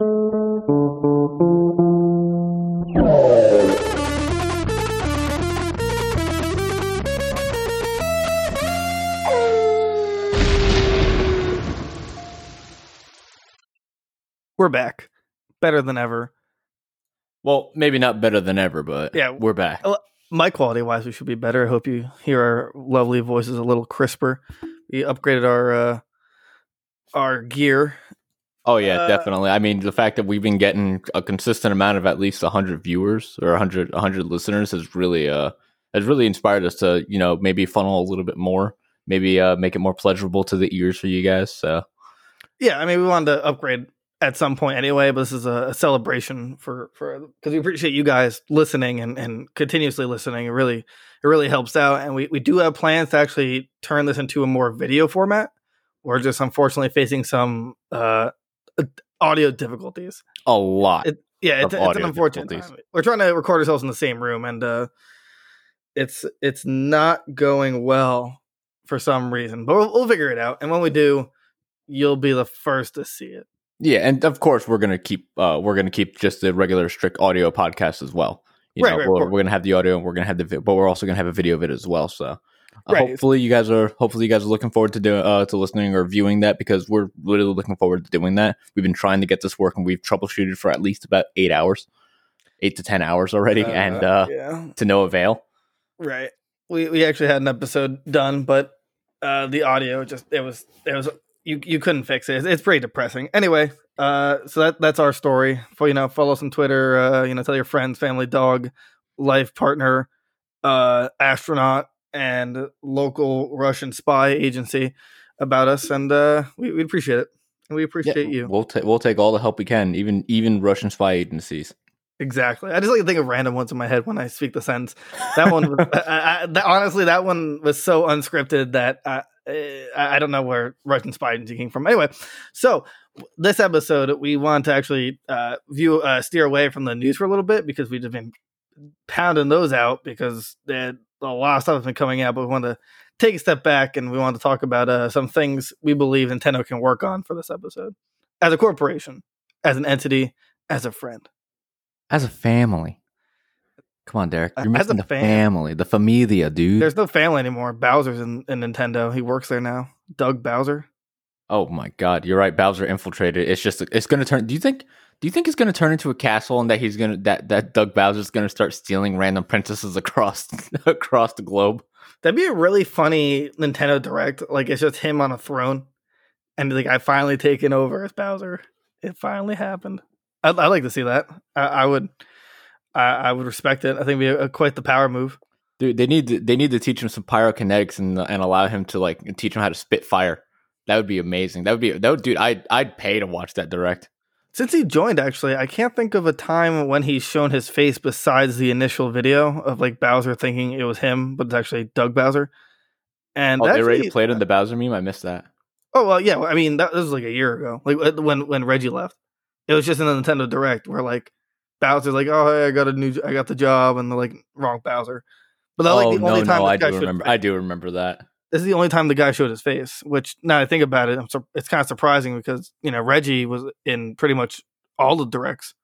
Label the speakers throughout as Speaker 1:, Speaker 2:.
Speaker 1: We're back. Better than ever.
Speaker 2: Well, maybe not better than ever, but
Speaker 1: Yeah.
Speaker 2: we're back.
Speaker 1: Uh, My quality wise, we should be better. I hope you hear our lovely voices a little crisper. We upgraded our uh, our gear.
Speaker 2: Oh yeah,
Speaker 1: uh,
Speaker 2: definitely. I mean, the fact that we've been getting a consistent amount of at least 100 viewers or 100 100 listeners has really uh has really inspired us to, you know, maybe funnel a little bit more, maybe uh make it more pleasurable to the ears for you guys. So,
Speaker 1: Yeah, I mean, we wanted to upgrade at some point anyway, but this is a, a celebration for for because we appreciate you guys listening and and continuously listening. It really it really helps out, and we we do have plans to actually turn this into a more video format. We're just unfortunately facing some uh audio difficulties.
Speaker 2: a lot.
Speaker 1: It, yeah, it's, it's an unfortunate time. We're trying to record ourselves in the same room, and uh, it's it's not going well for some reason. But we'll, we'll figure it out, and when we do, you'll be the first to see it.
Speaker 2: yeah, and of course we're going to keep uh we're to keep just the regular strict audio podcast as well. You
Speaker 1: Right,
Speaker 2: know,
Speaker 1: right,
Speaker 2: we're, we're going to have the audio and we're going to have the vi- but we're also going to have a video of it as well. So, uh,
Speaker 1: Right.
Speaker 2: hopefully you guys are hopefully you guys are looking forward to doing uh to listening or viewing that because we're literally looking forward to doing that. We've been trying to get this working. We've troubleshooted for at least about eight hours, eight to ten hours already, and uh
Speaker 1: yeah,
Speaker 2: to no avail.
Speaker 1: right. We we actually had an episode done, but uh, the audio just it was it was you you couldn't fix it. It's, it's pretty depressing. Anyway, uh, so that that's our story. For you know, follow us on Twitter. Uh, you know, tell your friends, family, dog, life partner, uh, astronaut, and local Russian spy agency about us, and uh, we we appreciate it. And we appreciate you.
Speaker 2: We'll ta- we'll take all the help we can, even even Russian spy agencies.
Speaker 1: Exactly. I just like to think of random ones in my head when I speak the sentence. That one, was, I, I, that, honestly, that one was so unscripted that I, I, I don't know where Russian spy agency came from. Anyway, so this episode we want to actually uh, view uh, steer away from the news for a little bit because we've been pounding those out because there- a lot of stuff has been coming out, but we want to take a step back and we want to talk about uh, some things we believe Nintendo can work on for this episode as a corporation, as an entity, as a friend.
Speaker 2: As a family. Come on, Derek. You're
Speaker 1: As a
Speaker 2: missing the
Speaker 1: fam-
Speaker 2: family, the familia, dude.
Speaker 1: There's no family anymore. Bowser's in, in Nintendo. He works there now. Doug Bowser.
Speaker 2: Oh my god, you're right. Bowser infiltrated. It's just it's going to turn. Do you think? Do you think he's going to turn into a castle and that he's going to that that Doug Bowser's going to start stealing random princesses across across the globe?
Speaker 1: That'd be a really funny Nintendo Direct. Like it's just him on a throne, and like I finally taken over as Bowser. It finally happened. I'd, I'd like to see that. I, I would. I, I would respect it. I think it'd be a, quite the power move.
Speaker 2: Dude, they need to, they need to teach him some pyrokinetics and and allow him to like teach him how to spit fire. That would be amazing. That would be that would dude. I I'd pay to watch that direct.
Speaker 1: Since he joined, actually, I can't think of a time when he's shown his face besides the initial video of like Bowser thinking it was him, but it's actually Doug Bowser. And
Speaker 2: Oh, they already played in the Bowser meme. I missed that.
Speaker 1: Oh well, yeah. I mean, that this was like a year ago, like uh, when when Reggie left. It was just in the Nintendo Direct where like Bowser's like, "Oh, hey, I got a new, I got the job," and the like wrong Bowser. But that's
Speaker 2: oh
Speaker 1: like the only time
Speaker 2: no, I do remember. I do remember that.
Speaker 1: This is the only time the guy showed his face. Which now I think about it, it's kind of surprising because you know Reggie was in pretty much all the directs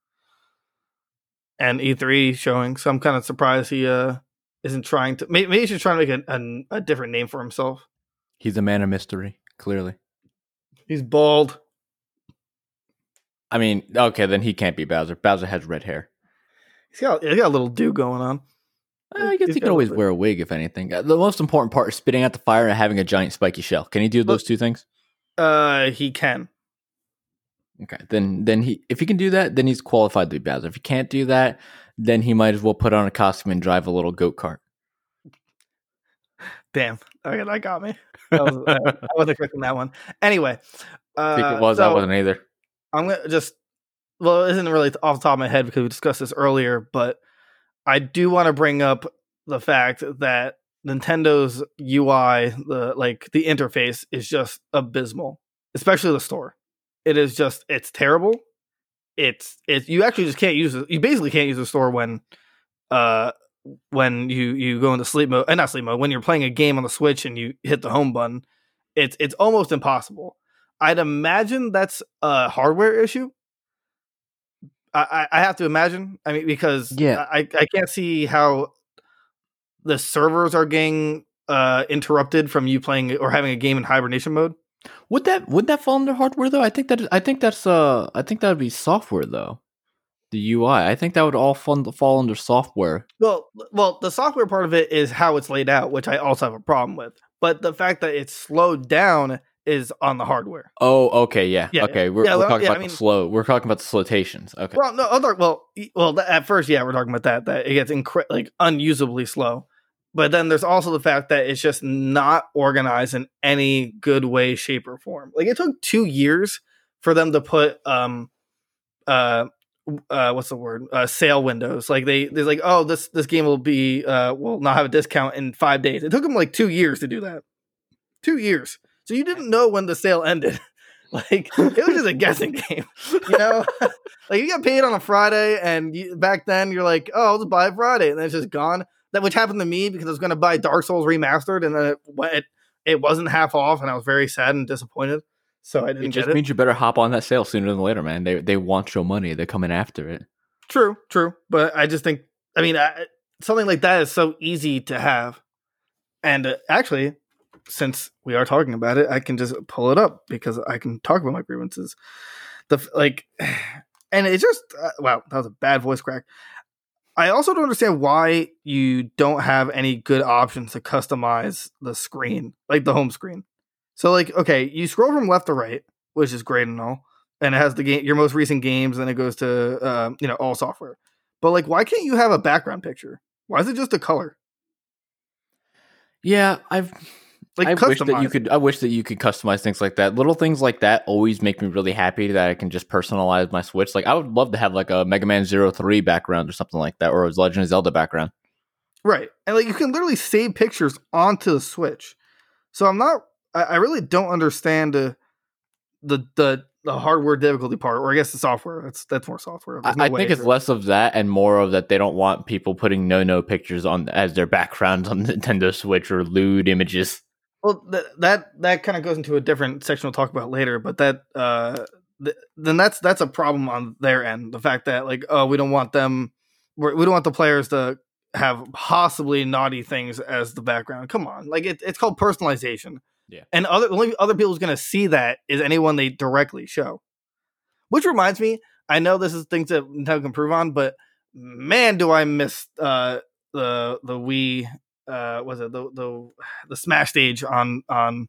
Speaker 1: and E3 showing. So I'm kind of surprised he uh isn't trying to. Maybe, maybe he's trying to make a, a a different name for himself.
Speaker 2: He's a man of mystery. Clearly.
Speaker 1: He's bald.
Speaker 2: I mean, okay, then he can't be Bowser. Bowser has red hair.
Speaker 1: He's got he's got a little do going on.
Speaker 2: I guess
Speaker 1: got
Speaker 2: could always wear a wig, if anything. Uh, The most important part is spitting out the fire and having a giant spiky shell. Can he do those two things?
Speaker 1: Uh, he can.
Speaker 2: Okay, then then he if he can do that, then he's qualified to be Bowser. If he can't do that, then he might as well put on a costume and drive a little goat cart.
Speaker 1: Damn. Okay, that got me. That was, uh, I wasn't expecting that one. Anyway, uh,
Speaker 2: I think it was. I
Speaker 1: so
Speaker 2: wasn't either.
Speaker 1: I'm gonna just. Well, it isn't really off the top of my head because we discussed this earlier, but I do want to bring up the fact that Nintendo's UI, the like the interface, is just abysmal, especially the store. It is just it's terrible. It's it's you actually just can't use it. You basically can't use the store when, uh, when you you go into sleep mode, and not sleep mode when you're playing a game on the Switch and you hit the home button. It's it's almost impossible. I'd imagine that's a hardware issue I, I have to imagine. I mean, because
Speaker 2: Yeah.
Speaker 1: I, I can't see how the servers are getting uh, interrupted from you playing or having a game in hibernation mode.
Speaker 2: Would that would that fall under hardware though? I think that I think that's uh I think that would be software though. The UI. I think that would all fun, fall under software.
Speaker 1: Well, well, the software part of it is how it's laid out, which I also have a problem with. But the fact that it's slowed down is on the hardware.
Speaker 2: Oh, okay, yeah,
Speaker 1: Yeah,
Speaker 2: okay. We're,
Speaker 1: yeah,
Speaker 2: we're
Speaker 1: well,
Speaker 2: talking
Speaker 1: yeah, I
Speaker 2: about
Speaker 1: mean-
Speaker 2: the slow. We're talking about the slotations. Okay.
Speaker 1: Well, no, other well, well, at first, yeah, we're talking about that. That it gets incre- like unusably slow. But then there's also the fact that it's just not organized in any good way, shape, or form. Like it took two years for them to put um uh uh what's the word uh sale windows like they they're like oh this this game will be uh will not have a discount in five days it took them like two years to do that two years so you didn't know when the sale ended like it was just a guessing game you know like you get paid on a friday and you, back then you're like oh i'll just buy it friday and then it's just gone that which happened to me because i was going to buy dark souls remastered and then it, went- it wasn't half off and i was very sad and disappointed so i didn't
Speaker 2: It just
Speaker 1: it
Speaker 2: means you better hop on that sale sooner than later, man. They they want your money. They're coming after it.
Speaker 1: True, true. But I just think, I mean, I, something like that is so easy to have. And uh, actually, since we are talking about it, I can just pull it up because I can talk about my grievances. The like, and it just uh, wow, that was a bad voice crack. I also don't understand why you don't have any good options to customize the screen, like the home screen. So, like, okay, you scroll from left to right, which is great and all, and it has the game, your most recent games, and it goes to uh, you know all software. But like, why can't you have a background picture? Why is it just a color?
Speaker 2: Yeah, I've
Speaker 1: Like,
Speaker 2: I wish that you could. I wish that you could customize things like that. Little things like that always make me really happy that I can just personalize my Switch. Like I would love to have like a Mega Man Zero Three background or something like that, or a Legend of Zelda background.
Speaker 1: Right. And like you can literally save pictures onto the Switch. So I'm not I, I really don't understand the the the the hardware difficulty part, or I guess the software. That's that's more software.
Speaker 2: I,
Speaker 1: no
Speaker 2: I think it's less of that and more of that they don't want people putting no no pictures on as their backgrounds on the Nintendo Switch or lewd images.
Speaker 1: Well th- that that kind of goes into a different section we'll talk about later, but that uh th- then that's that's a problem on their end. The fact that like oh we don't want them we're, we don't want the players to have possibly naughty things as the background. Come on, like it, it's called personalization.
Speaker 2: Yeah.
Speaker 1: and other the only other people's going to see that is anyone they directly show. Which reminds me, I know this is things that Nintendo can improve on, but man, do I miss uh, the the Wii uh, was it the the the Smash stage on on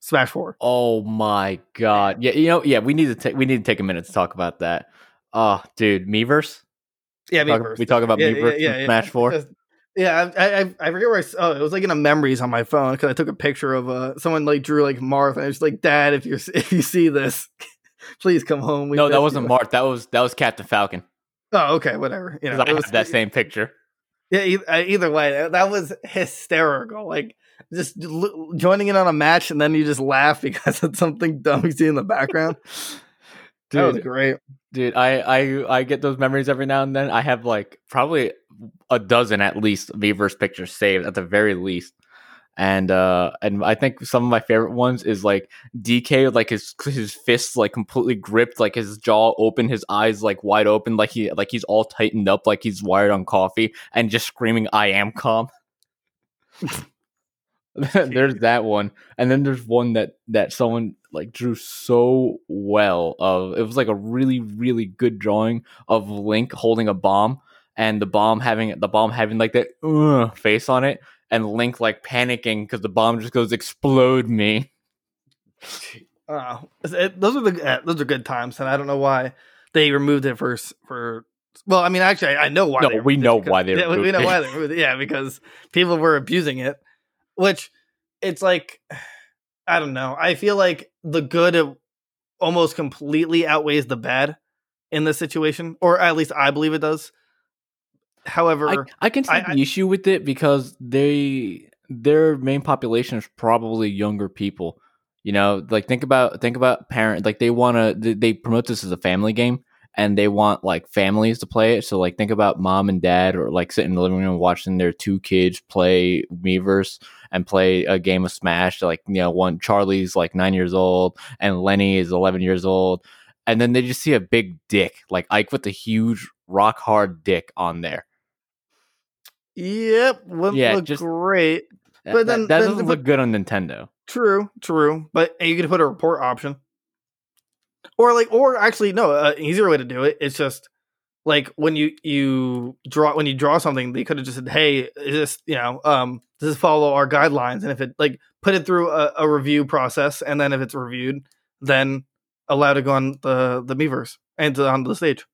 Speaker 1: Smash Four?
Speaker 2: Oh my god! Yeah, you know, yeah, we need to take we need to take a minute to talk about that. Oh, dude, Miiverse.
Speaker 1: Yeah,
Speaker 2: Talk- we talk about
Speaker 1: yeah,
Speaker 2: Miiverse
Speaker 1: yeah,
Speaker 2: from
Speaker 1: yeah,
Speaker 2: Smash 4?
Speaker 1: Yeah, I, I I forget where I saw it. It was like in a memories on my phone because I took a picture of uh someone like drew like Marth and it's like, Dad, if you're if you see this, please come home. We
Speaker 2: No, that wasn't
Speaker 1: you."
Speaker 2: Marth. That was that was Captain Falcon.
Speaker 1: Oh, okay, whatever. You know,
Speaker 2: I
Speaker 1: it was
Speaker 2: that same picture.
Speaker 1: Yeah, uh, either way, that- that was hysterical. Like just l- joining in on a match and then you just laugh because of something dumb you see in the background. that was
Speaker 2: Dude,
Speaker 1: great.
Speaker 2: dude, I, I I get those memories every now and then. I have like probably a dozen at least Miiverse pictures saved at the very least. And uh and I think some of my favorite ones is like DK with, like his his fists like completely gripped, like his jaw open, his eyes like wide open, like he like he's all tightened up, like he's wired on coffee, and just screaming, I am calm. there's that one. And then there's one that that someone like drew so well of it was like a really really good drawing of link holding a bomb and the bomb having the bomb having like that "Ugh" face on it and link like panicking because the bomb just goes explode me
Speaker 1: Uh, it- those are the uh, those are good times, and I don't know why they removed it for for. Well, I mean, actually, I I know why.
Speaker 2: No,
Speaker 1: they
Speaker 2: we know why they
Speaker 1: yeah, we- we know why they removed it. Yeah, because people were abusing it, which it's like I don't know. I feel like the good almost completely outweighs the bad in this situation, or at least I believe it does. However,
Speaker 2: I, I can see
Speaker 1: I-
Speaker 2: the issue with it because they their main population is probably younger people. You know, like think about think about parent like they want to they, promote this as a family game and they want like families to play it. So like think about mom and dad or like sitting in the living room watching their two kids play Miiverse and play a game of Smash. Like you know, one Charlie's like nine years old and Lenny is eleven years old. and then they just see a big dick, like Ike with a huge rock hard dick on there.
Speaker 1: Yep, wouldn't
Speaker 2: Yeah,
Speaker 1: look
Speaker 2: just-
Speaker 1: great.
Speaker 2: That,
Speaker 1: But then-
Speaker 2: that
Speaker 1: then
Speaker 2: doesn't look good on Nintendo.
Speaker 1: True, true. But you could put a report option, or like, or actually, no. Uh, easier way to do it. it is just like when you you draw when you draw something, they could have just said, "Hey, is this you know um does this follow our guidelines?" And if it like put it through a, a review process, and then if it's reviewed, then allow to go on the the Miiverse and to, on the stage.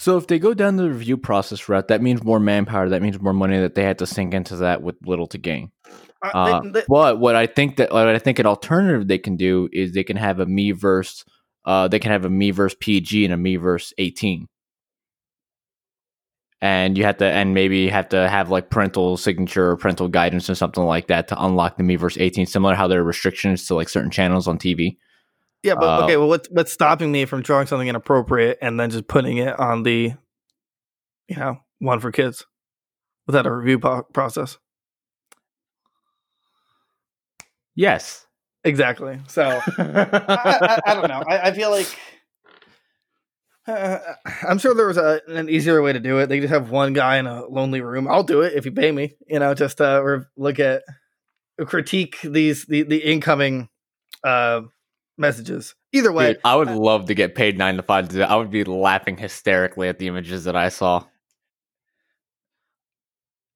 Speaker 2: So if they go down the review process route, that means more manpower. That means more money that they had to sink into that with little to gain.
Speaker 1: Uh,
Speaker 2: Uh,
Speaker 1: they- they-
Speaker 2: but what I think that what I think an alternative they can do is they can have a Miiverse. Uh, they can have a Miiverse PG and a Miiverse 18. And you have to, and maybe you have to have like parental signature or parental guidance or something like that to unlock the Miiverse 18. Similar how there are restrictions to like certain channels on TV.
Speaker 1: Yeah, but
Speaker 2: uh,
Speaker 1: okay. Well, what's what's stopping me from drawing something inappropriate and then just putting it on the, you know, one for kids, without a review po- process?
Speaker 2: Yes.
Speaker 1: Exactly. So I, I, I don't know. I, I feel like uh, I'm sure there was a, an easier way to do it. They just have one guy in a lonely room. I'll do it if you pay me. You know, just uh, or look at critique these the the incoming uh messages. Either way,
Speaker 2: Dude, I would love to get paid nine to five to do. I would be laughing hysterically at the images that I saw.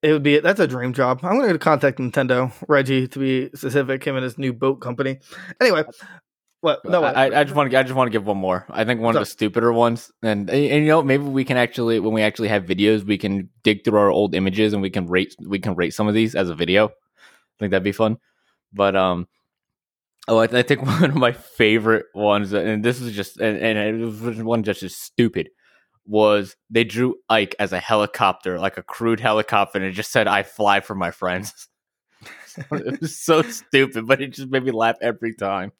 Speaker 1: it would be that's a dream job. I'm going to contact Nintendo Reggie to be specific. Him and his new boat company. Anyway, what? No, what?
Speaker 2: I, I just want to. I just want to give one more. I think one of the stupider ones, and, and you know, maybe we can actually, when we actually have videos, we can dig through our old images and we can rate. We can rate some of these as a video. I think that'd be fun. But um, oh, I, I think one of my favorite ones, and this is just, and, and it was one just as stupid, was they drew Ike as a helicopter, like a crude helicopter, and it just said, "I fly for my friends." it was so stupid, but it just made me laugh every time.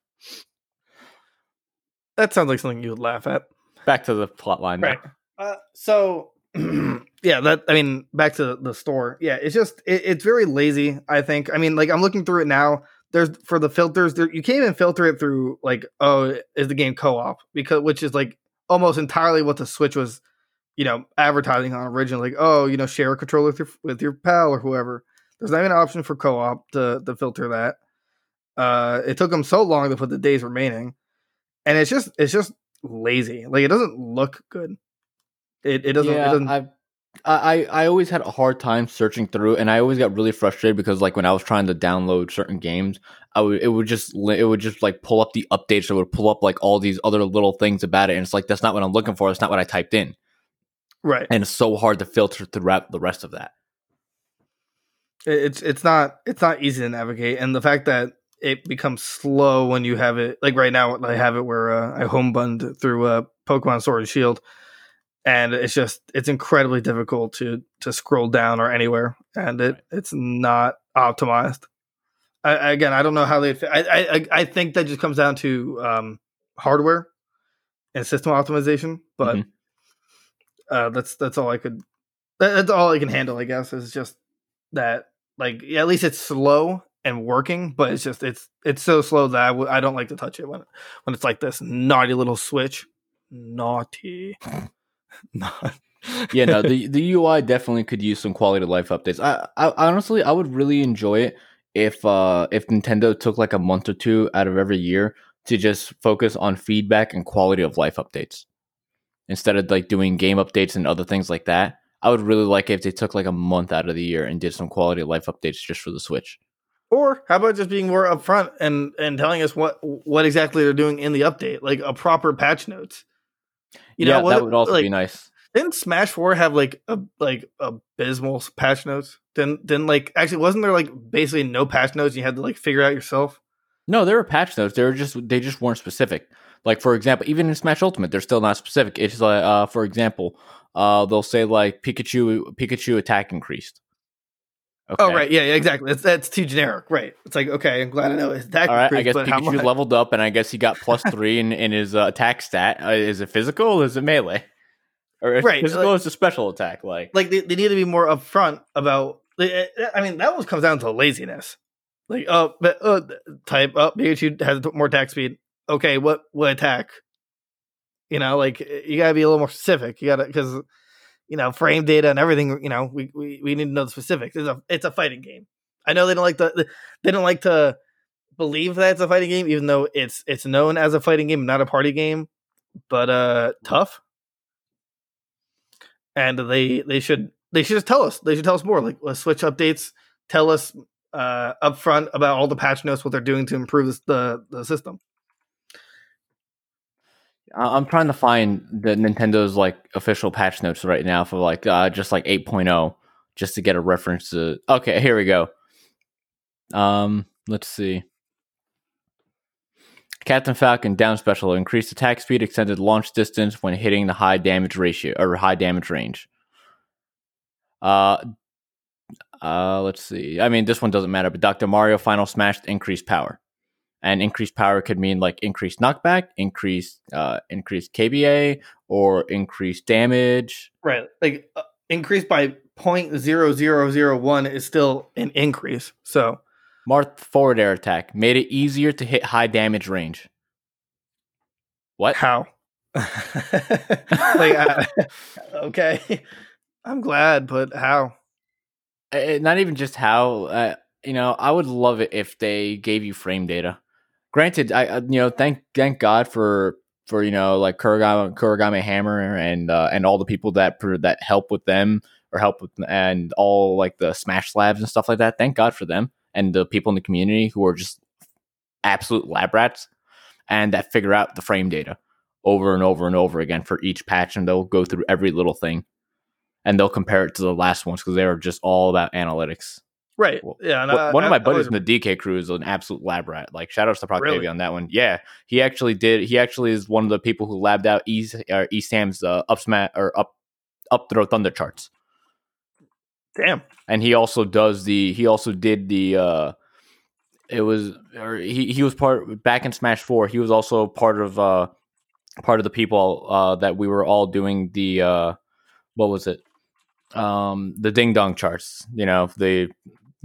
Speaker 1: that sounds like something you would laugh at.
Speaker 2: Back to the plot line.
Speaker 1: Right. Uh, so yeah, that I mean, back to the store. Yeah, it's just it, it's very lazy. I think. I mean, like I'm looking through it now. There's for the filters. There, you can't even filter it through like, oh, is the game co-op? Because which is like almost entirely what the Switch was, you know, advertising on originally. Like, oh, you know, share a controller with your with your pal or whoever. There's not even an option for co-op to to filter that. Uh, it took them so long to put the days remaining, and it's just it's just lazy. Like it doesn't look good. It it doesn't. it doesn't
Speaker 2: I, I I always had a hard time searching through, and I always got really frustrated because like when I was trying to download certain games, I would it would just it would just like pull up the updates. It would pull up like all these other little things about it, and it's like that's not what I'm looking for. It's not what I typed in,
Speaker 1: right.
Speaker 2: and it's so hard to filter throughout the rest of that.
Speaker 1: It's it's not it's not easy to navigate, and the fact that it becomes slow when you have it like right now I have it where uh, I home bund through uh, Pokemon Sword and Shield, and it's just it's incredibly difficult to to scroll down or anywhere, and it it's not optimized. I, again, I don't know how they. I, I I- think that just comes down to um, hardware and system optimization, but
Speaker 2: Mhm.
Speaker 1: uh, that's that's all I could. That, that's all I can handle, I guess. Is just that like yeah, at least it's slow and working, but it's just it's it's so slow that I w- I don't like to touch it when when it's like this naughty little switch. Naughty. Not.
Speaker 2: yeah, no, the the UI definitely could use some quality of life updates. I, I honestly, I would really enjoy it if uh if Nintendo took like a month or two out of every year to just focus on feedback and quality of life updates instead of like doing game updates and other things like that. I would really like it if they took like a month out of the year and did some quality of life updates just for the Switch.
Speaker 1: Or how about just being more upfront and and telling us what what exactly they're doing in the update, like a proper patch notes. You
Speaker 2: yeah,
Speaker 1: know,
Speaker 2: that would also
Speaker 1: like,
Speaker 2: be nice.
Speaker 1: Didn't Smash Four have like a like abysmal patch notes? Didn't didn't like actually wasn't there like basically no patch notes? You had to like figure out yourself.
Speaker 2: No, there were patch notes. They were just they just weren't specific. Like for example, even in Smash Ultimate, they're still not specific. It's like, uh, for example, uh, they'll say like Pikachu Pikachu attack increased. Okay.
Speaker 1: Oh right, yeah, yeah, exactly. That's that's too generic, right? It's like okay, I'm glad I know his attack.
Speaker 2: All right, I guess Pikachu leveled up, and I guess he got plus three in, in his uh, attack stat. Uh, is it physical? Or is it melee? Or is
Speaker 1: Right,
Speaker 2: physical?
Speaker 1: like-
Speaker 2: is a special attack? Like,
Speaker 1: like they, they need to be more upfront about I mean that one comes down to laziness. Like oh but, uh, type up Pikachu has more attack speed. Okay, what what attack? You know, like you gotta be a little more specific. You gotta because you know frame data and everything. You know, we, we we need to know the specifics. It's a it's a fighting game. I know they don't like the they don't like to believe that it's a fighting game, even though it's it's known as a fighting game, not a party game. But uh, tough. And they they should they should just tell us. They should tell us more. Like uh, Switch updates. Tell us uh, upfront about all the patch notes, what they're doing to improve this, the the system.
Speaker 2: I'm trying to find the Nintendo's like official patch notes right now for like uh, just like 8.0, just to get a reference to. Okay, here we go. Um, let's see. Captain Falcon down special increased attack speed, extended launch distance when hitting the high damage ratio or high damage range. Uh, uh, let's see. I mean, this one doesn't matter, but Dr. Mario Final Smash increased power, and increased power could mean like increased knockback, increased uh, increased KBA, or increased damage.
Speaker 1: Right. Like uh, increased by point zero zero zero one is still an increase. So
Speaker 2: Marth forward air attack made it easier to hit high damage range. What?
Speaker 1: how? like uh, okay, I'm glad, but how?
Speaker 2: Uh, not even just how uh, you know i would love it if they gave you frame data granted i you know thank thank god for for you know like Kurogane Hammer and uh, and all the people that that help with them or help with and all like the smash labs and stuff like that thank god for them and the people in the community who are just absolute lab rats and that figure out the frame data over and over and over again for each patch and they'll go through every little thing and they'll compare it to the last ones because they are just all about analytics.
Speaker 1: Right.
Speaker 2: Well,
Speaker 1: yeah.
Speaker 2: One-
Speaker 1: I-
Speaker 2: of my buddies in the DK crew is an absolute lab rat. Like shout out to Proctavia
Speaker 1: Really?
Speaker 2: on that one. Yeah, he actually did. He actually is one of the people who labbed out East or ESAM's uh, up smash or up up throw thunder charts,
Speaker 1: Damn.
Speaker 2: and he also does the. He also did the. uh It was or he he was part back in Smash Four. He was also part of uh part of the people uh that we were all doing the uh what was it um the ding dong charts. You know the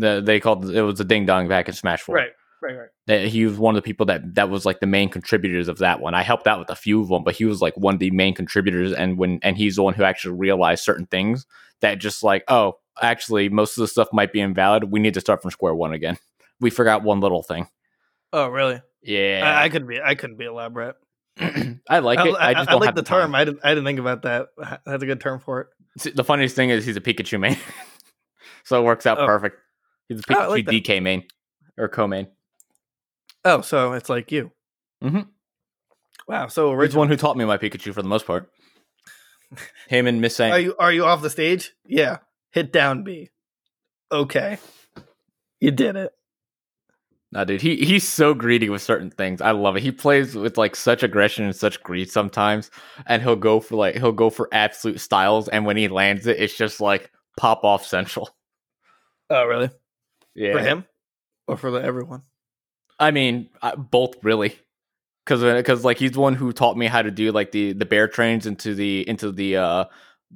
Speaker 2: the they called it was a ding dong back in Smash Four
Speaker 1: Right. Right. Right.
Speaker 2: that he was one of the people that that was like the main contributors of that one. I helped out with a few of them, but he was like one of the main contributors, and when and he's the one who actually realized certain things that just like oh, actually most of the stuff might be invalid. We need to start from square one again. We forgot one little thing.
Speaker 1: Oh, really?
Speaker 2: Yeah,
Speaker 1: I, I could be. I couldn't be elaborate.
Speaker 2: I like it. I,
Speaker 1: I,
Speaker 2: just
Speaker 1: I like the
Speaker 2: time.
Speaker 1: term. I didn't. I didn't think about that. That's a good term for it.
Speaker 2: See, The funniest thing is he's a Pikachu man, so it works out
Speaker 1: Oh.
Speaker 2: perfect. He's a
Speaker 1: Oh,
Speaker 2: Pikachu
Speaker 1: like that.
Speaker 2: DK main or co main.
Speaker 1: Oh, so it's like you.
Speaker 2: Mhm.
Speaker 1: Wow. So
Speaker 2: He's the one who taught me my Pikachu for the most part. Him and Miss Sang.
Speaker 1: Are you are you off the stage? Yeah. Hit down B. Okay. You did it.
Speaker 2: Nah, dude, he he's so greedy with certain things. I love it. He plays with like such aggression and such greed sometimes, and he'll go for like he'll go for absolute styles, and when he lands it, it's just like pop off central.
Speaker 1: Oh, really?
Speaker 2: Yeah,
Speaker 1: For him or for the, everyone?
Speaker 2: I mean, uh, both really, because because like he's the one who taught me how to do like the the bear trains into the into the uh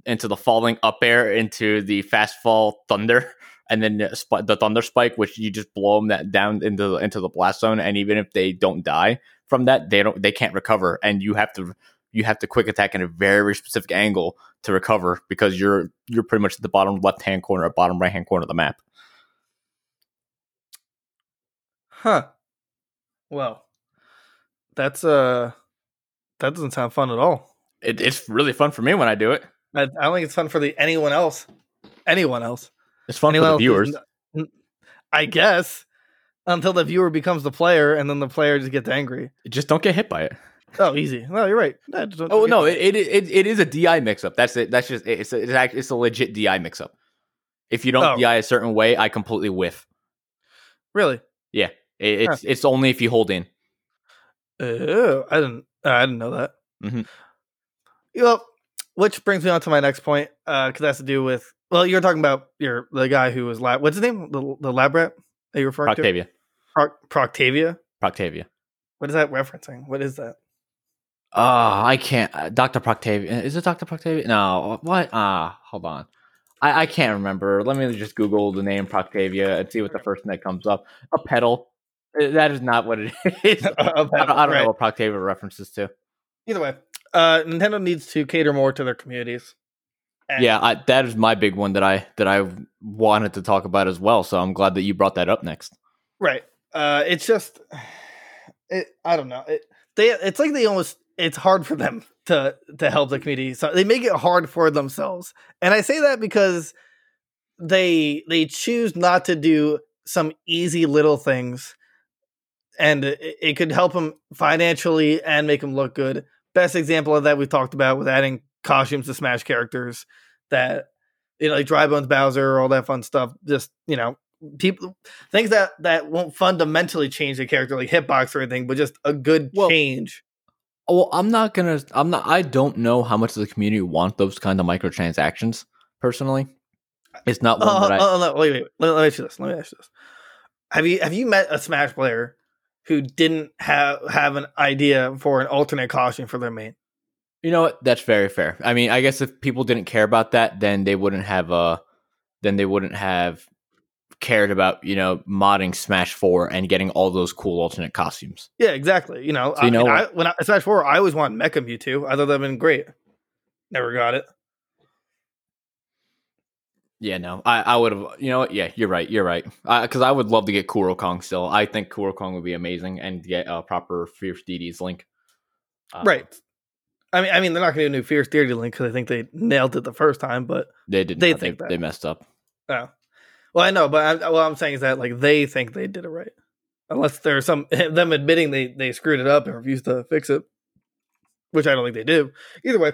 Speaker 2: into the falling up air into the fast fall thunder. And then the, the thunder spike, which you just blow them that down into the, into the blast zone, and even if they don't die from that, they don't they can't recover, and you have to you have to quick attack in a very specific angle to recover because you're you're pretty much at the bottom left hand corner or bottom right hand corner of the map.
Speaker 1: Huh. Well, that's uh that doesn't sound fun at all.
Speaker 2: It, it's really fun for me when I do it.
Speaker 1: I, I don't think it's fun for the anyone else. Anyone else.
Speaker 2: It's fun
Speaker 1: Anyone
Speaker 2: for the viewers.
Speaker 1: is I guess until the viewer becomes the player and then the player just gets angry.
Speaker 2: Just don't get hit by it.
Speaker 1: Oh, easy. No, you're right. No, don't-
Speaker 2: Oh no, it, it it it is a DI mix up. That's it. That's just it's a, it's, act- it's a legit DI mix up. If you don't
Speaker 1: Oh.
Speaker 2: DI a certain way, I completely whiff.
Speaker 1: really.
Speaker 2: It, it's it's only if you hold in.
Speaker 1: Oh, I didn't. Uh, I didn't know that.
Speaker 2: Mhm.
Speaker 1: Well, which brings me on to my next point, because that has to do with. Well, you're talking about your the guy who was lab. What's his name? The the lab rat that you referring to?
Speaker 2: Proctavia,
Speaker 1: Proc- Proctavia.
Speaker 2: Proctavia.
Speaker 1: What is that referencing? What is that?
Speaker 2: Oh, I can't. Uh, Doctor Proctavia. Is it Doctor Proctavia? No. What? Ah, hold on. I, I can't remember. Let me just Google the name Proctavia and see what the first thing that comes up. A pedal. Uh, That is not what it is. I don't, I don't know what Proctavia references to.
Speaker 1: Either way, Uh, Nintendo needs to cater more to their communities.
Speaker 2: And yeah, I, that is my big one that I that I wanted to talk about as well. So I'm glad that you brought that up next.
Speaker 1: Right. Uh, it's just, it. I don't know. It, they. It's like they almost. It's hard for them to to help the community. So they make it hard for themselves. And I say that because they they choose not to do some easy little things and it, it could help them financially and make them look good. Best example of that we talked about with adding costumes to Smash characters that you know like Dry Bones Bowser, all that fun stuff. Just you know people things that that won't fundamentally change the character like hitbox or anything, but just a good well, change.
Speaker 2: Well, I'm not gonna. I'm not. I don't know how much of the community want those kind of microtransactions. Personally, it's not one uh, that I.
Speaker 1: Uh, no, wait, wait. Let, let me ask you this. Let me ask you this. Have you have you met a Smash player who didn't have have an idea for an alternate costume for their main?
Speaker 2: You know what? That's very fair. I mean, I guess if people didn't care about that, then they wouldn't have uh then they wouldn't have cared about you know modding Smash Four and getting all those cool alternate costumes.
Speaker 1: Yeah, exactly. You know, so you I know, I, when I, Smash Four, I always wanted Mecha Mewtwo. I thought that'd been great. Never got it.
Speaker 2: Yeah, no, I, I would have. You know what? Yeah, you're right. You're right. Because I would love to get Kuro Kong still. I think Kuro Kong would be amazing and get a proper Fierce Deities link.
Speaker 1: Uh, right. I mean, I mean, they're not going to do a new Fierce Deity link because I think they nailed it the first time, but
Speaker 2: they did. They think they, they messed up.
Speaker 1: Oh, well, I know, but I, what I'm saying is that like they think they did it right, unless there's some them admitting they they screwed it up and refused to fix it, which I don't think they do. Either way,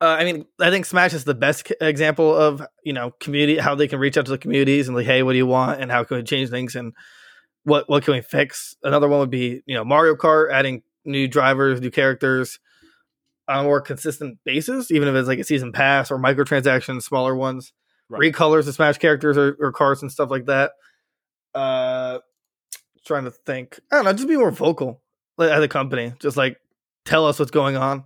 Speaker 1: uh, I mean, I think Smash is the best example of you know community how they can reach out to the communities and like, hey, what do you want, and how can we change things, and what what can we fix? Another one would be you know Mario Kart adding new drivers, new characters on a more consistent basis, even if it's like a season pass or microtransactions, smaller ones, right. recolors of Smash characters or, or cards and stuff like that. Uh, trying to think, I don't know, just be more vocal at the company, just like tell us what's going on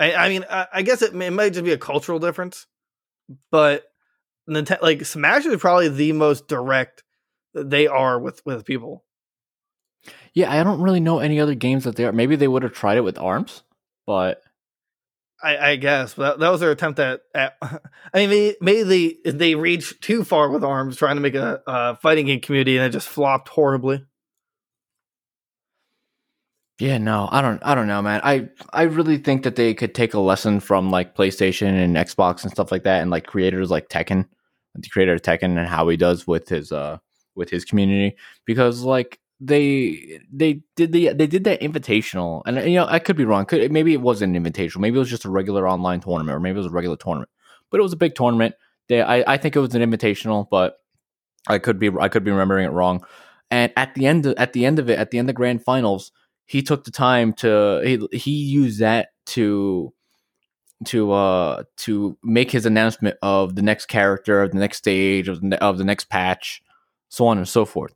Speaker 1: I, I mean, I, I guess it, it, might just be a cultural difference, but Nintendo, like Smash is probably the most direct they are with with people.
Speaker 2: Yeah, I don't really know any other games that they are. Maybe they would have tried it with Arms, but
Speaker 1: I, I guess that, that was their attempt at. at I mean, maybe they they reached too far with Arms, trying to make a, a fighting game community, and it just flopped horribly.
Speaker 2: Yeah, no, I don't I don't know, man. I I really think that they could take a lesson from like PlayStation and Xbox and stuff like that and like creators like Tekken, the creator of Tekken and how he does with his uh with his community because like they they did the they did that invitational and you know I could be wrong. Could maybe it wasn't an invitational. Maybe it was just a regular online tournament or maybe it was a regular tournament. But it was a big tournament. They I I think it was an invitational, but I could be I could be remembering it wrong. And at the end at the end of it, at the end of the grand finals, he took the time to he, he used that to to uh to make his announcement of the next character of the next stage of the, of the next patch so on and so forth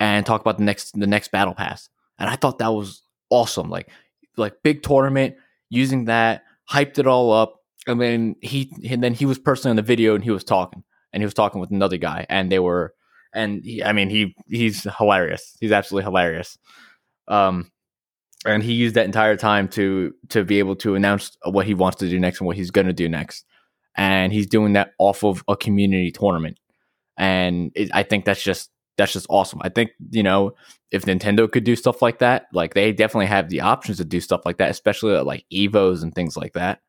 Speaker 2: and talk about the next the next battle pass. And i thought that was awesome like like big tournament using that hyped it all up and then he and then he was personally on the video and he was talking and he was talking with another guy and they were and he, i mean he he's hilarious. He's absolutely hilarious. Um and he used that entire time to to be able to announce what he wants to do next and what he's going to do next. And he's doing that off of a community tournament. And it, i think that's just that's just awesome. I think you know if nintendo could do stuff like that like they definitely have the options to do stuff like that especially at like evos and things like that.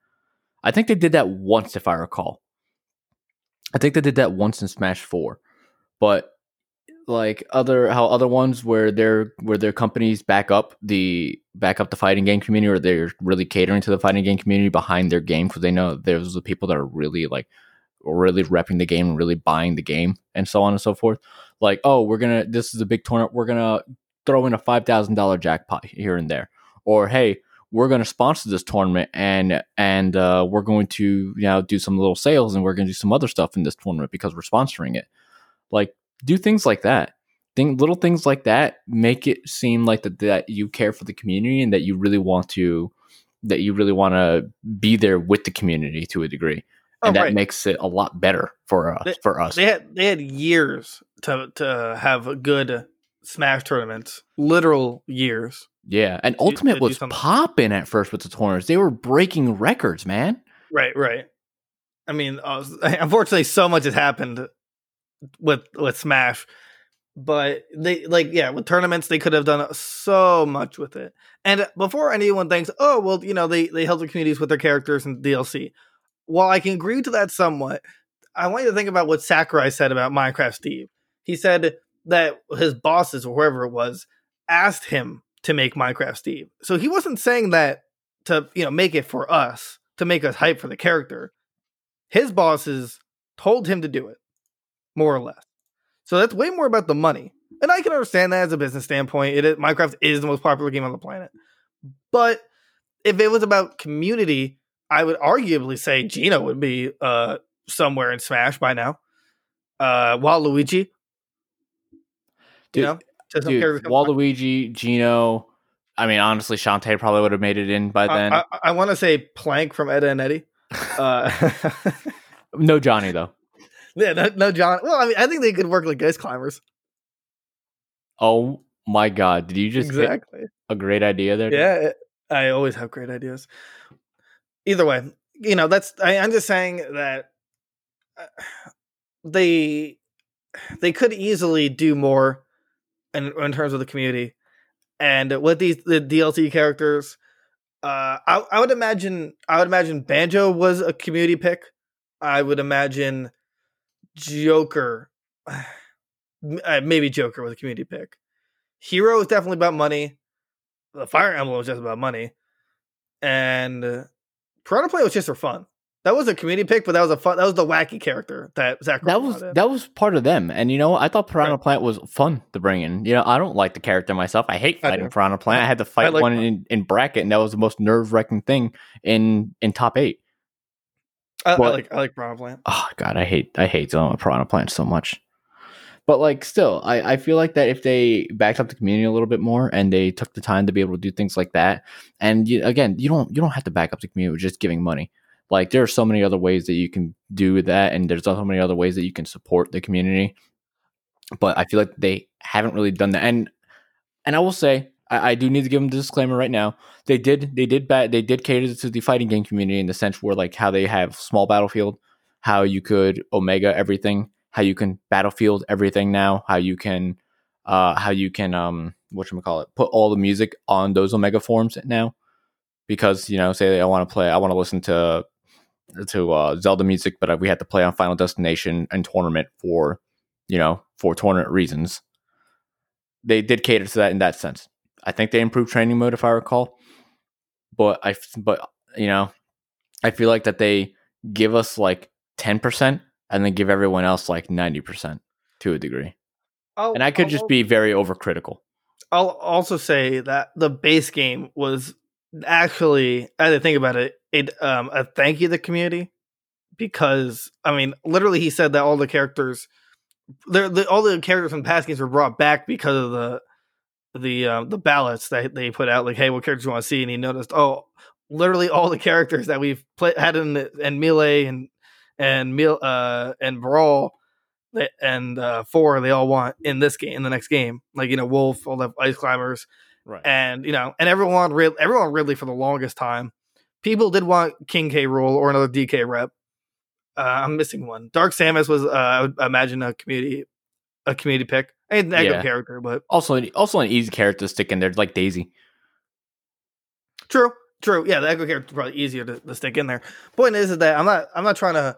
Speaker 2: I think they did that once if i recall. I think they did that once in smash 4 but like other how other ones where their where their companies back up the back up the fighting game community or they're really catering to the fighting game community behind their game because they know there's the people that are really like really repping the game and really buying the game and so on and so forth. Like oh we're gonna this is a big tournament we're gonna throw in a five thousand dollar jackpot here and there. Or hey we're going to sponsor this tournament and and uh, we're going to you know do some little sales and we're going to do some other stuff in this tournament because we're sponsoring it. Like do things like that. Think little things like that make it seem like that that you care for the community and that you really want to that you really want to be there with the community to a degree. Oh, and that right. makes it a lot better for us.
Speaker 1: They,
Speaker 2: for us,
Speaker 1: they had they had years to to have a good Smash tournaments, literal years.
Speaker 2: Yeah, and
Speaker 1: to
Speaker 2: Ultimate
Speaker 1: do
Speaker 2: was popping at first with the tournaments. They were breaking records, man.
Speaker 1: Right, right. I mean, uh, unfortunately, so much has happened with with Smash, but they like yeah, with tournaments they could have done so much with it. And before anyone thinks, oh well, you know, they they help the communities with their characters and DLC. While I can agree to that somewhat, I want you to think about what Sakurai said about Minecraft Steve. He said that his bosses or whoever it was asked him to make Minecraft Steve. So he wasn't saying that to you know make it for us to make us hype for the character. His bosses told him to do it, more or less. So that's way more about the money, and I can understand that as a business standpoint. It is, Minecraft is the most popular game on the planet, but if it was about community, I would arguably say Geno would be uh, somewhere in Smash by now. Uh, Waluigi,
Speaker 2: Dude,
Speaker 1: you know, just some
Speaker 2: Dude,
Speaker 1: characters come to mind.
Speaker 2: Waluigi, Geno. I mean, honestly, Shantae probably would have made it in by then.
Speaker 1: I, I, want to say Plank from Ed, Edd and Eddy. Uh,
Speaker 2: no Johnny though.
Speaker 1: Yeah, no, no John. Well, I mean, I think they could work like ice climbers.
Speaker 2: Oh my god, did you just
Speaker 1: exactly.
Speaker 2: a great idea there?
Speaker 1: Yeah, I always have great ideas. Either way, you know, that's. I, I'm just saying that uh, they they could easily do more in, in terms of the community, and with these the DLC characters. Uh, I, I would imagine I would imagine Banjo was a community pick. I would imagine Joker, uh, maybe Joker was a community pick. Hero is definitely about money. The Fire Emblem was just about money, and uh, Piranha Plant was just for fun. That was a community pick, but that was a fun. That was the wacky character that Zach.
Speaker 2: That was that was part of them, and you know? I thought Piranha
Speaker 1: Right.
Speaker 2: Plant was fun to bring in. You know, I don't like the character myself. I hate
Speaker 1: I
Speaker 2: fighting
Speaker 1: do.
Speaker 2: Piranha Plant. I had to fight
Speaker 1: like
Speaker 2: one in, in bracket, and that was the most nerve wracking thing in in top eight.
Speaker 1: I, I like I like Piranha Plant.
Speaker 2: Oh god, I hate I hate dealing with Piranha Plant so much. But like, still, I I feel like that if they backed up the community a little bit more and they took the time to be able to do things like that, and you, again, you don't you don't have to back up the community with just giving money. Like there are so many other ways that you can do that, and there's so many other ways that you can support the community. But I feel like they haven't really done that, and and I will say I, I do need to give them the disclaimer right now. They did they did bat they did cater to the fighting game community in the sense where like how they have small battlefield, how you could omega everything, how you can battlefield everything now, how you can uh how you can um what call it put all the music on those omega forms now because you know say I want to play I want to listen to to uh, Zelda music, but we had to play on Final Destination and tournament for you know for tournament reasons. They did cater to that in that sense. I think they improved training mode if I recall, but I but you know I feel like that they give us like ten percent and then give everyone else like ninety percent to a degree,
Speaker 1: I'll,
Speaker 2: and I could
Speaker 1: I'll-
Speaker 2: just be very overcritical.
Speaker 1: I'll also say that the base game was actually, as I think about it, it um, a thank you to the community because I mean, literally, he said that all the characters, the, the all the characters from past games were brought back because of the the um, the ballots that they put out. Like, hey, what characters you want to see? And he noticed, oh, literally all the characters that we've played had in the, and melee and and meal uh and brawl they- and uh, four they all want in this game in the next game like you know wolf all the ice climbers
Speaker 2: Right.
Speaker 1: and you know and everyone Rid- everyone Ridley for the longest time people did want King K. Rool or another DK rep uh, I'm missing one Dark Samus was uh, I would imagine a community a community pick ain't that
Speaker 2: Yeah.
Speaker 1: good character but
Speaker 2: Also, also an easy character to stick in there, like Daisy.
Speaker 1: True, true. Yeah, the echo character is probably easier to, to stick in there. Point is, is that I'm not I'm not trying to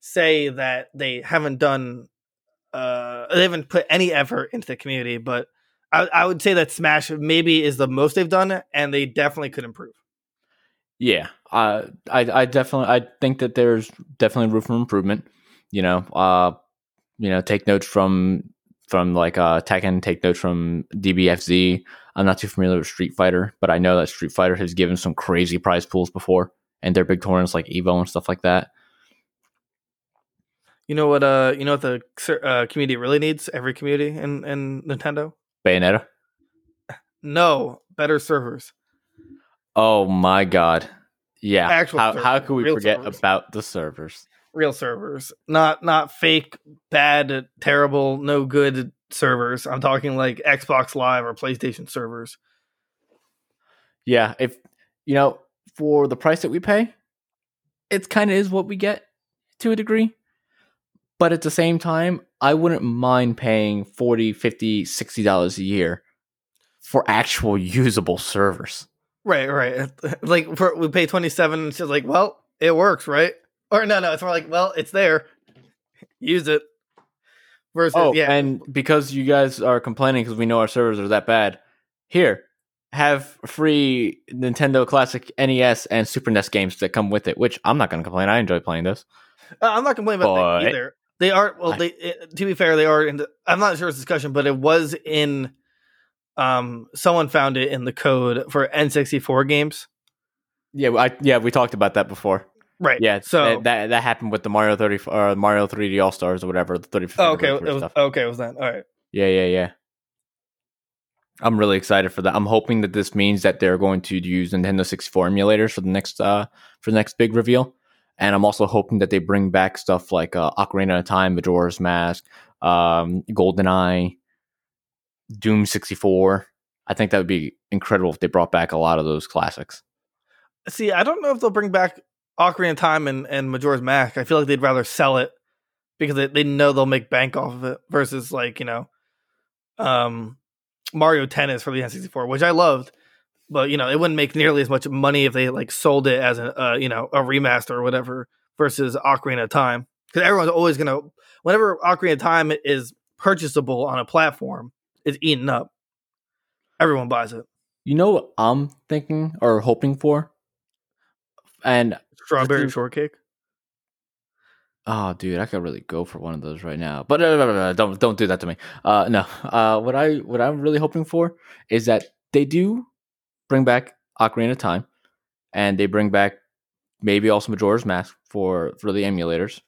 Speaker 1: say that they haven't done uh they haven't put any effort into the community, but I, I would say that Smash maybe is the most they've done, and they definitely could improve.
Speaker 2: Yeah, uh, I I definitely I think that there's definitely room for improvement. You know, uh, you know, take notes from from like uh Tekken, take notes from DBFZ. I'm not too familiar with Street Fighter, but I know that Street Fighter has given some crazy prize pools before, and their big tournaments like Evo and stuff like that.
Speaker 1: You know what? Uh, you know what the uh, community really needs? Every community in in Nintendo.
Speaker 2: Bayonetta.
Speaker 1: No, better servers.
Speaker 2: Oh my god. Yeah.
Speaker 1: Actual
Speaker 2: how how could we forget
Speaker 1: servers.
Speaker 2: about the servers?
Speaker 1: Real servers, not not fake, bad, terrible, no good servers. I'm talking like Xbox Live or PlayStation servers.
Speaker 2: Yeah, if you know, for the price that we pay, it kind of is what we get to a degree. But at the same time, I wouldn't mind paying 40, 50, 60 dollars a year for actual usable servers.
Speaker 1: Right, right. Like for, we pay 27 and it's just like, well, it works, right? Or no, no, it's more like, well, it's there. Use it. Versus
Speaker 2: Oh,
Speaker 1: yeah.
Speaker 2: and because you guys are complaining because we know our servers are that bad, here have free Nintendo Classic NES and Super NES games that come with it. Which I'm not going to complain. I enjoy playing this.
Speaker 1: Uh, I'm not complaining about
Speaker 2: But-
Speaker 1: that either. They are well.
Speaker 2: I-
Speaker 1: They it, to be fair, they are in. The, I'm not sure it's discussion, but it was in. Um, someone found it in the code for N64 games.
Speaker 2: Yeah, I, yeah, we talked about that before.
Speaker 1: Right.
Speaker 2: Yeah,
Speaker 1: So
Speaker 2: that, that that happened with the Mario 30 or Mario 3D All Stars or whatever the 35th
Speaker 1: oh, okay, it was
Speaker 2: stuff.
Speaker 1: okay. It was that. All right.
Speaker 2: Yeah, yeah, yeah. I'm really excited for that. I'm hoping that this means that they're going to use Nintendo 64 emulators for the next uh for the next big reveal. And I'm also hoping that they bring back stuff like uh, Ocarina of Time, Majora's Mask, um, GoldenEye, Doom 64. I think that would be incredible if they brought back a lot of those classics.
Speaker 1: See, I don't know if they'll bring back Ocarina of Time and, and Majora's Mask. I feel like they'd rather sell it because they, they know they'll make bank off of it versus like, you know, um, Mario Tennis for the N64, which I loved. But, you know, it wouldn't make nearly as much money if they like sold it as a, uh, you know, a remaster or whatever versus Ocarina of Time. Because everyone's always going to, whenever Ocarina of Time is purchasable on a platform, it's eaten up. Everyone buys it.
Speaker 2: You know what I'm thinking or hoping for? And
Speaker 1: Strawberry shortcake.
Speaker 2: Oh, dude, I could really go for one of those right now. But uh, don't don't do that to me. Uh, no. Uh, what I what I'm really hoping for is that they do bring back Ocarina of Time, and they bring back maybe also Majora's Mask for for the emulators.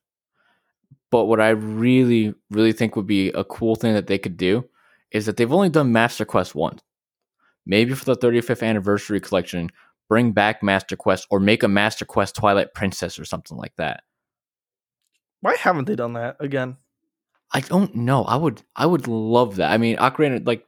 Speaker 2: But what I really really think would be a cool thing that they could do is that they've only done Master Quest once. Maybe for the 35th anniversary collection, bring back Master Quest or make a Master Quest Twilight Princess or something like that.
Speaker 1: Why haven't they done that again?
Speaker 2: I don't know. I would I would love that. I mean, Ocarina like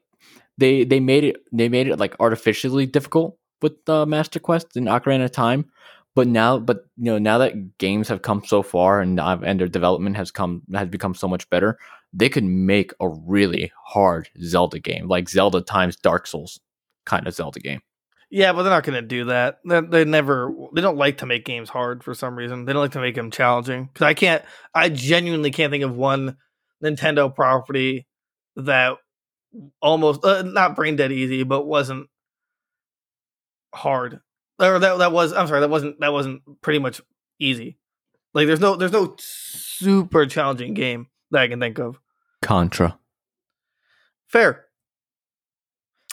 Speaker 2: they they made it they made it like artificially difficult with uh, Master Quest and Ocarina of Time, but now but you know now that games have come so far and uh, and their development has come has become so much better, they could make a really hard Zelda game like Zelda times Dark Souls kind of Zelda game.
Speaker 1: Yeah, but they're not going to do that. They, they never. They don't like to make games hard for some reason. They don't like to make them challenging. Because I can't. I genuinely can't think of one Nintendo property that almost uh, not brain dead easy, but wasn't hard. Or that that was. I'm sorry. That wasn't. That wasn't pretty much easy. Like there's no. There's no super challenging game that I can think of.
Speaker 2: Contra.
Speaker 1: Fair.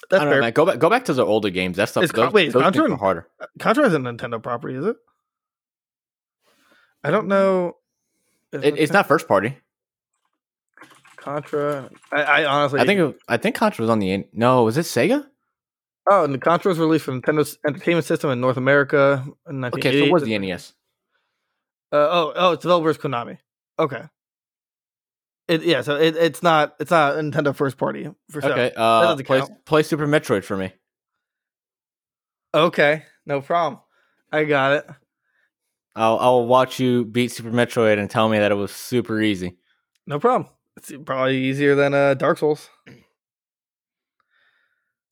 Speaker 1: That's
Speaker 2: I don't
Speaker 1: fair.
Speaker 2: know, man. Go back go back to the older games. That stuff
Speaker 1: Is
Speaker 2: those,
Speaker 1: wait, is
Speaker 2: those
Speaker 1: Contra
Speaker 2: harder.
Speaker 1: Contra is a Nintendo property, is it? I don't know.
Speaker 2: It, it's not first party.
Speaker 1: Contra. I, I honestly,
Speaker 2: I think it, I think Contra was on the no. Was it Sega?
Speaker 1: Oh, and the Contra was released for Nintendo's Entertainment System in North America in
Speaker 2: Okay, so it was the NES.
Speaker 1: Uh, oh, oh, it's developers Konami. Okay. It yeah, so it, it's not it's not a Nintendo first party for sure.
Speaker 2: Okay, uh, play, play Super Metroid for me.
Speaker 1: Okay, no problem. I got it.
Speaker 2: I'll I'll watch you beat Super Metroid and tell me that it was super easy.
Speaker 1: No problem. It's probably easier than uh, Dark Souls.
Speaker 2: I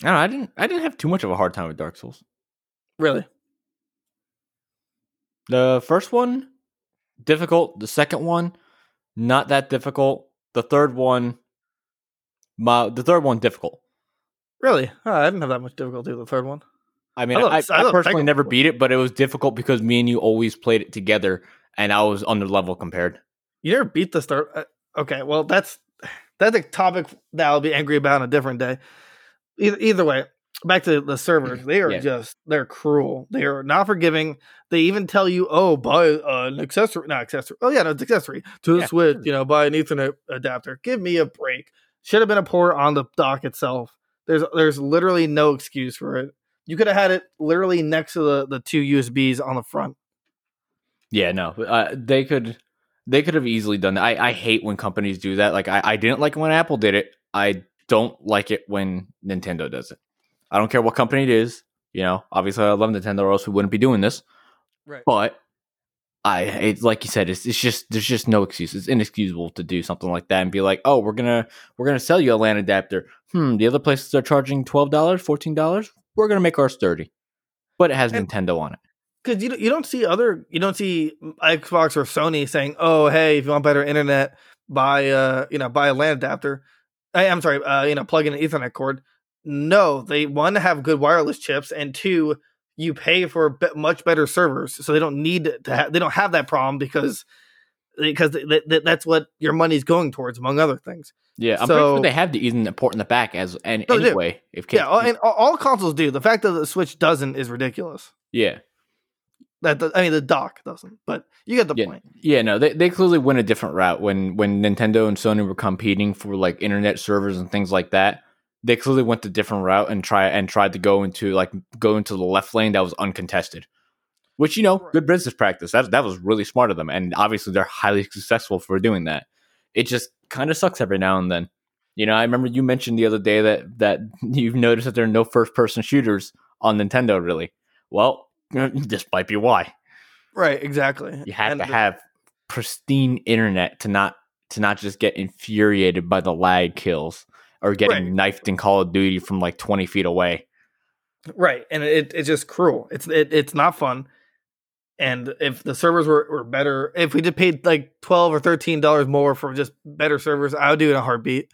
Speaker 2: don't know, I didn't I didn't have too much of a hard time with Dark Souls.
Speaker 1: Really?
Speaker 2: The first one difficult. The second one not that difficult. The third one, my the third one difficult.
Speaker 1: Really? Oh, I didn't have that much difficulty with the third one.
Speaker 2: I mean,
Speaker 1: I love-
Speaker 2: I,
Speaker 1: I
Speaker 2: I, personally never beat it, but it was difficult because me and you always played it together, and I was under level compared.
Speaker 1: You never beat the third. Uh, okay, well that's that's a topic that I'll be angry about on a different day. Either, either way, back to the servers. They are
Speaker 2: Yeah.
Speaker 1: just they're cruel. They are not forgiving. They even tell you, "Oh, buy an accessory, not accessory. Oh yeah, no, it's accessory to the
Speaker 2: Yeah.
Speaker 1: Switch. You know, buy an Ethernet adapter. Give me a break. Should have been a port on the dock itself. There's there's literally no excuse for it. You could have had it literally next to the the two USBs on the front.
Speaker 2: Yeah, no, uh, they could they could have easily done that. I, I hate when companies do that. Like I, I didn't like when Apple did it. I don't like it when Nintendo does it. I don't care what company it is. You know, obviously I love Nintendo, or else we wouldn't be doing this.
Speaker 1: Right.
Speaker 2: But I, it's like you said, it's it's just there's just no excuse. It's inexcusable to do something like that and be like, oh, we're gonna we're gonna sell you a LAN adapter. Hmm, the other places are charging twelve dollars, fourteen dollars. We're gonna make ours thirty, but it has
Speaker 1: And-
Speaker 2: Nintendo on it.
Speaker 1: because you you don't see other you don't see Xbox or Sony saying, "Oh, hey, if you want better internet, buy uh you know buy a LAN adapter." I, I'm sorry, uh, you know, plug in an Ethernet cord. No, they one have good wireless chips, and two, you pay for be- much better servers, so they don't need to have they don't have that problem because because th- th- that's what your money's going towards, among other things.
Speaker 2: Yeah, I'm pretty
Speaker 1: So-
Speaker 2: sure they have the Ethernet port in the back as and
Speaker 1: oh, No,
Speaker 2: anyway. If
Speaker 1: Yeah, all, and all, consoles do. The fact that the Switch doesn't is ridiculous.
Speaker 2: yeah,
Speaker 1: That the, I mean, the dock doesn't, but you get the
Speaker 2: Yeah.
Speaker 1: point.
Speaker 2: Yeah, no, they, they clearly went a different route when when Nintendo and Sony were competing for like internet servers and things like that. They clearly went the different route and try and tried to go into like go into the left lane that was uncontested. Which you know, good business practice. That that was really smart of them, and obviously they're highly successful for doing that. It just kind of sucks every now and then. You know, I remember you mentioned the other day that that you've noticed that there are no first person shooters on Nintendo. Really, well, this might be why
Speaker 1: Right, exactly.
Speaker 2: you have
Speaker 1: And
Speaker 2: to
Speaker 1: the-
Speaker 2: have pristine internet to not to not just get infuriated by the lag kills or getting
Speaker 1: Right.
Speaker 2: knifed in Call of Duty from like twenty feet away.
Speaker 1: right, and it, it's just cruel. It's it, it's not fun. And if the servers were, were better, if we just paid like twelve or thirteen dollars more for just better servers, I would do it in a heartbeat.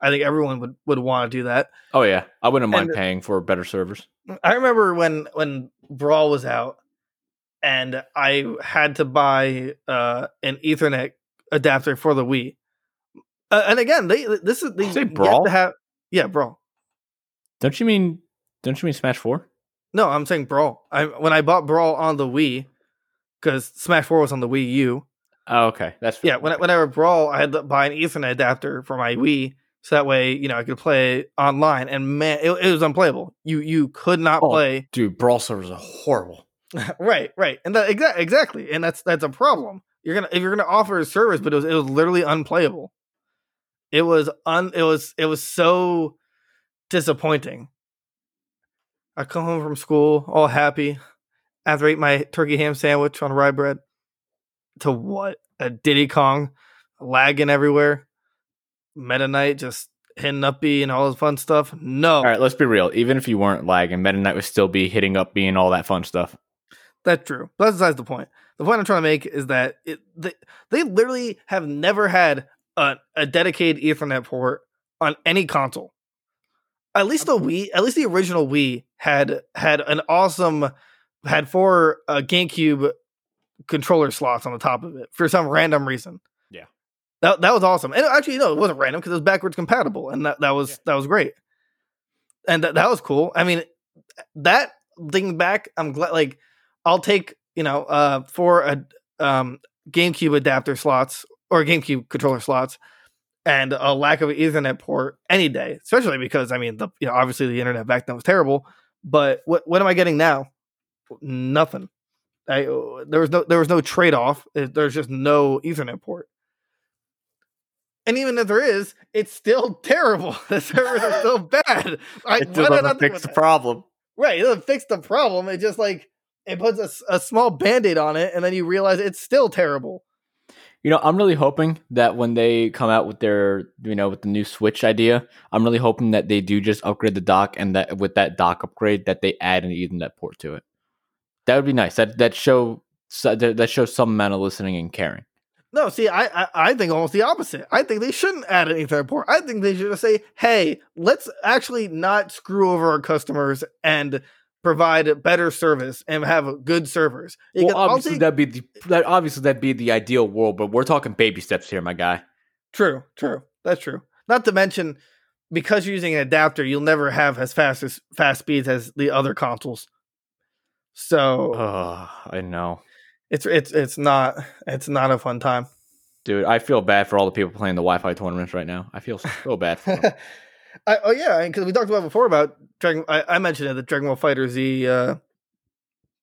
Speaker 1: I think everyone would, would want to do that.
Speaker 2: Oh yeah, I wouldn't mind
Speaker 1: And-
Speaker 2: paying for better servers.
Speaker 1: I remember when when Brawl was out, and I had to buy uh, an Ethernet adapter for the Wii. Uh, and again, they this is they
Speaker 2: Say Brawl?
Speaker 1: have yeah Brawl.
Speaker 2: Don't you mean? Don't you mean Smash Four?
Speaker 1: No, I'm saying Brawl. I when I bought Brawl on the Wii because Smash Four was on the Wii U.
Speaker 2: Oh, okay, that's
Speaker 1: Yeah, when I, whenever Brawl, I had to buy an Ethernet adapter for my Wii, so that way you know I could play online. And man, it, it was unplayable. You you could not
Speaker 2: Oh.
Speaker 1: play.
Speaker 2: dude, Brawl servers are horrible.
Speaker 1: right, right, and that exa- exactly, and that's that's a problem. You're gonna if you're gonna offer a service, but it was it was literally unplayable. It was un it was it was so disappointing. I come home from school all happy after I ate my turkey ham sandwich on rye bread. To what? A Diddy Kong lagging everywhere. Meta Knight just hitting up B and all this fun stuff. No,
Speaker 2: All right, let's be real. Even if you weren't lagging, Meta Knight would still be hitting up, being all that fun stuff.
Speaker 1: That's true. But that's besides the point. The point I'm trying to make is that it, they, they literally have never had a, a dedicated Ethernet port on any console. At least the Wii, at least the original Wii had had an awesome had four uh, GameCube controller slots on the top of it for some random reason.
Speaker 2: Yeah.
Speaker 1: that that was awesome. And actually, no, it wasn't random because it was backwards compatible, and that that was
Speaker 2: Yeah.
Speaker 1: that was great. And that that was cool. I mean, that thinking back, I'm glad. Like, I'll take you know uh four a um GameCube adapter slots or GameCube controller slots and a lack of an Ethernet port any day, especially because I mean the you know obviously the internet back then was terrible. But what what am I getting now? Nothing. I there was no there was no trade off. There's just no Ethernet port. And even if there is, it's still terrible. The servers are still bad. I,
Speaker 2: It
Speaker 1: why
Speaker 2: still
Speaker 1: did I
Speaker 2: doesn't fix the
Speaker 1: that?
Speaker 2: problem.
Speaker 1: Right. It doesn't fix the problem. It just like it puts a small band-aid on it, and then you realize it's still terrible.
Speaker 2: You know, I'm really hoping that when they come out with their, you know, with the new Switch idea, I'm really hoping that they do just upgrade the dock and that with that dock upgrade that they add an Ethernet port to it. That would be nice. That that show that shows some amount of listening and caring.
Speaker 1: No, see, I, I I think almost the opposite. I think they shouldn't add an Ethernet port. I think they should just say, "Hey, let's actually not screw over our customers and provide better service and have good servers." Because
Speaker 2: Well, obviously
Speaker 1: take-
Speaker 2: that'd be the, that obviously that'd be the ideal world, but we're talking baby steps here, my guy.
Speaker 1: True, true. That's true. Not to mention, because you're using an adapter, you'll never have as fast as fast speeds as the other consoles. So
Speaker 2: Oh, I know,
Speaker 1: it's it's it's not it's not a fun time.
Speaker 2: dude. I feel bad for all the people playing the Wi-Fi tournaments right now. I feel so bad.
Speaker 1: I, oh yeah, because we talked about before about Dragon. I, I mentioned it, the Dragon Ball FighterZ. Uh,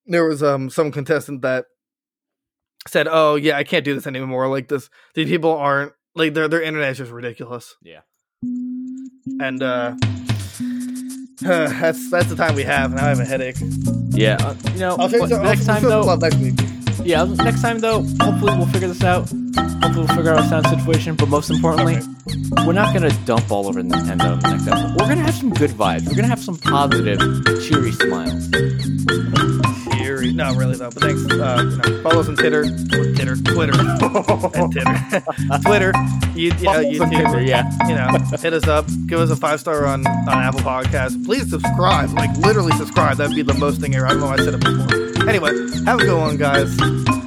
Speaker 1: there was um some contestant that said, "Oh yeah, I can't do this anymore. Like this, these people aren't like their their internet is just ridiculous."
Speaker 2: Yeah.
Speaker 1: and uh, that's that's the time we have. Now I have a headache.
Speaker 2: Yeah, uh, you know,
Speaker 1: I'll
Speaker 2: what- next
Speaker 1: I'll
Speaker 2: time though.
Speaker 1: next week.
Speaker 2: Yeah, next time though, hopefully we'll figure this out. Hopefully we'll figure out our sound situation. But most importantly, we're not gonna dump all over Nintendo in the next episode. We're gonna have some good vibes. We're gonna have some positive, cheery smiles.
Speaker 1: Cheery. No, really though. But thanks. Uh, you know, follow us on Twitter, Twitter, Twitter, and Titter, Twitter. You, you know,
Speaker 2: Follow us on
Speaker 1: YouTube.
Speaker 2: Yeah.
Speaker 1: You know, hit us up. Give us a five star on on Apple Podcasts. Please subscribe. Like literally subscribe. That'd be the most thing ever. I don't know. why I said it before. Anyway, have a good one, guys.